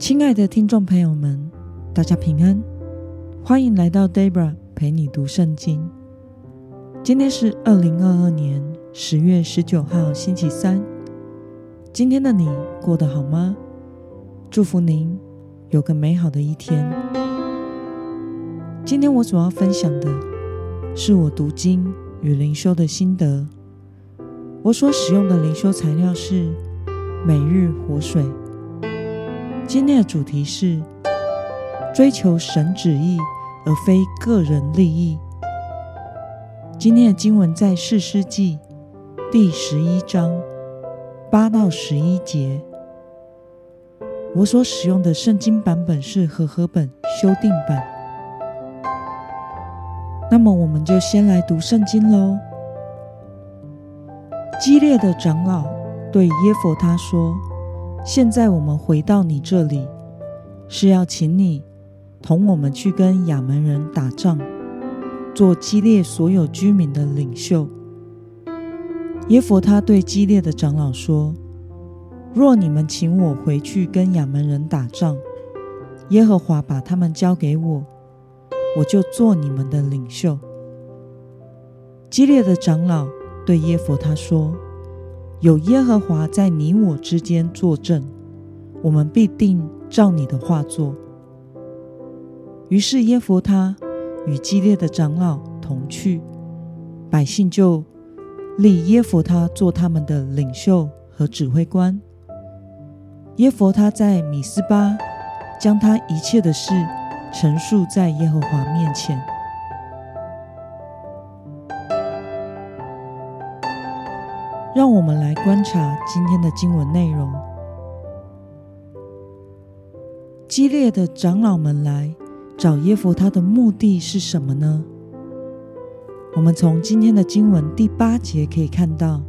亲爱的听众朋友们，大家平安，欢迎来到 Debra 陪你读圣经。今天是二零二二年十月十九号，星期三。今天的你过得好吗？祝福您有个美好的一天。今天我主要分享的是我读经与灵修的心得。我所使用的灵修材料是每日活水。今天的主题是追求神旨意，而非个人利益。今天的经文在四世纪第十一章八到十一节。我所使用的圣经版本是和合本修订版。那么，我们就先来读圣经喽。激烈的长老对耶佛他说。现在我们回到你这里，是要请你同我们去跟亚门人打仗，做激烈所有居民的领袖。耶佛他对激烈的长老说：“若你们请我回去跟亚门人打仗，耶和华把他们交给我，我就做你们的领袖。”激烈的长老对耶佛他说。有耶和华在你我之间作证，我们必定照你的话做。于是耶弗他与基列的长老同去，百姓就立耶弗他做他们的领袖和指挥官。耶弗他在米斯巴将他一切的事陈述在耶和华面前。让我们来观察今天的经文内容。激烈的长老们来找耶弗他的目的是什么呢？我们从今天的经文第八节可以看到，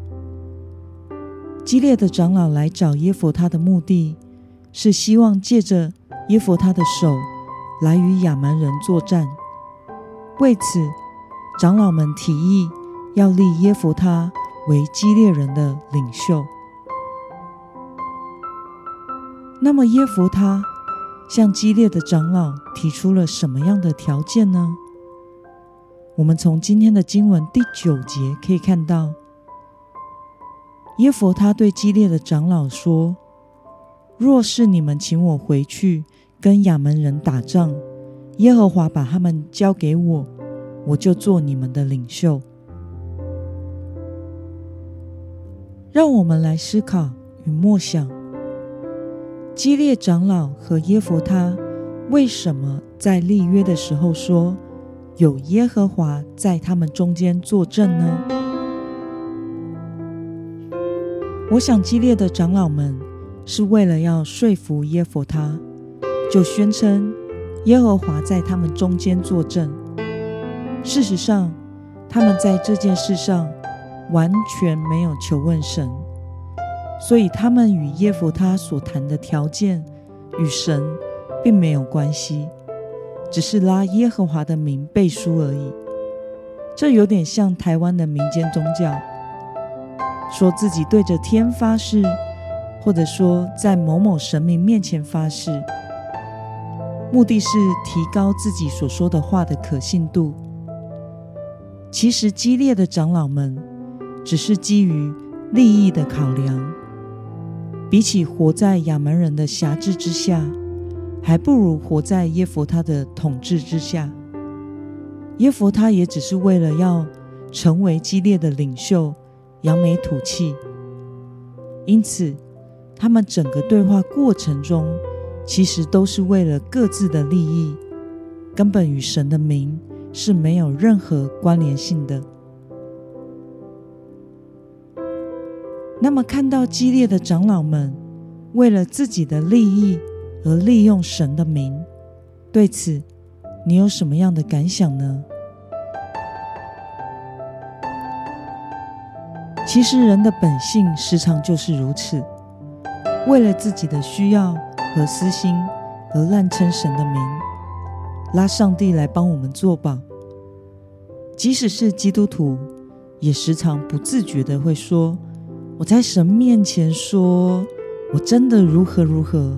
激烈的长老来找耶弗他的目的是希望借着耶弗他的手来与亚蛮人作战。为此，长老们提议要立耶弗他。为激烈人的领袖，那么耶弗他向激烈的长老提出了什么样的条件呢？我们从今天的经文第九节可以看到，耶弗他对激烈的长老说：“若是你们请我回去跟亚门人打仗，耶和华把他们交给我，我就做你们的领袖。”让我们来思考与默想：基列长老和耶弗他为什么在立约的时候说有耶和华在他们中间作证呢？我想，基列的长老们是为了要说服耶弗他，就宣称耶和华在他们中间作证。事实上，他们在这件事上。完全没有求问神，所以他们与耶弗他所谈的条件与神并没有关系，只是拉耶和华的名背书而已。这有点像台湾的民间宗教，说自己对着天发誓，或者说在某某神明面前发誓，目的是提高自己所说的话的可信度。其实激烈的长老们。只是基于利益的考量，比起活在亚门人的辖制之下，还不如活在耶佛他的统治之下。耶佛他也只是为了要成为激烈的领袖，扬眉吐气。因此，他们整个对话过程中，其实都是为了各自的利益，根本与神的名是没有任何关联性的。那么，看到激烈的长老们为了自己的利益而利用神的名，对此你有什么样的感想呢？其实，人的本性时常就是如此，为了自己的需要和私心而滥称神的名，拉上帝来帮我们作保。即使是基督徒，也时常不自觉的会说。我在神面前说，我真的如何如何。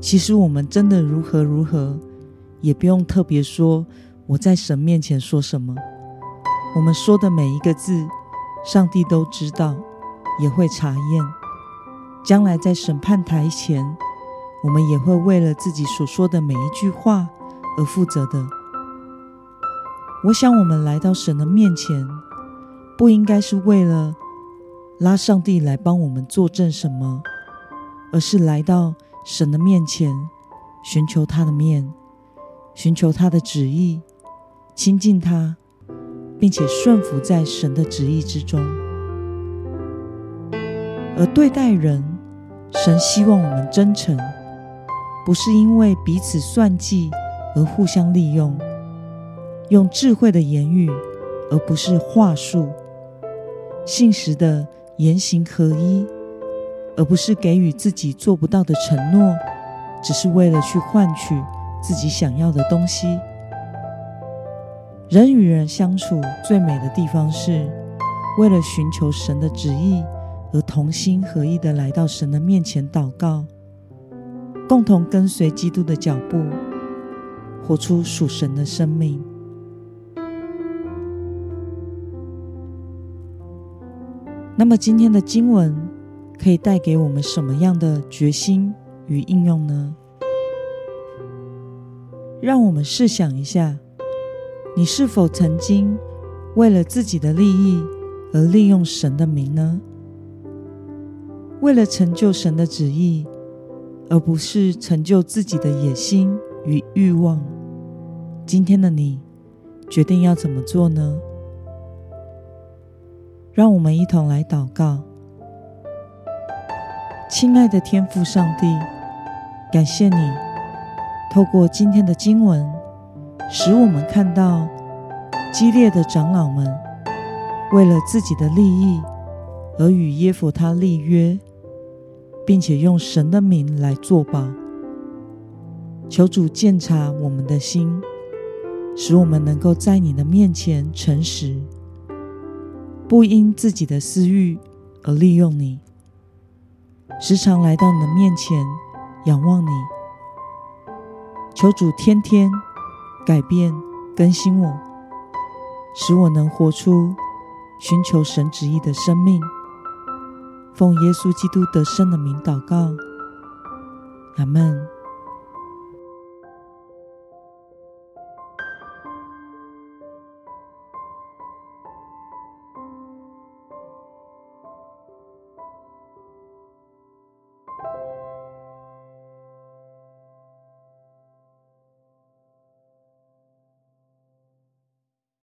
其实我们真的如何如何，也不用特别说我在神面前说什么。我们说的每一个字，上帝都知道，也会查验。将来在审判台前，我们也会为了自己所说的每一句话而负责的。我想，我们来到神的面前，不应该是为了拉上帝来帮我们作证什么，而是来到。神的面前，寻求他的面，寻求他的旨意，亲近他，并且顺服在神的旨意之中。而对待人，神希望我们真诚，不是因为彼此算计而互相利用，用智慧的言语，而不是话术，信实的言行合一。而不是给予自己做不到的承诺，只是为了去换取自己想要的东西。人与人相处最美的地方，是为了寻求神的旨意而同心合意的来到神的面前祷告，共同跟随基督的脚步，活出属神的生命。那么今天的经文。可以带给我们什么样的决心与应用呢？让我们试想一下，你是否曾经为了自己的利益而利用神的名呢？为了成就神的旨意，而不是成就自己的野心与欲望。今天的你决定要怎么做呢？让我们一同来祷告。亲爱的天父上帝，感谢你透过今天的经文，使我们看到激烈的长老们为了自己的利益而与耶弗他立约，并且用神的名来作保。求主鉴察我们的心，使我们能够在你的面前诚实，不因自己的私欲而利用你。时常来到你的面前，仰望你，求主天天改变更新我，使我能活出寻求神旨意的生命。奉耶稣基督得胜的名祷告，阿门。you.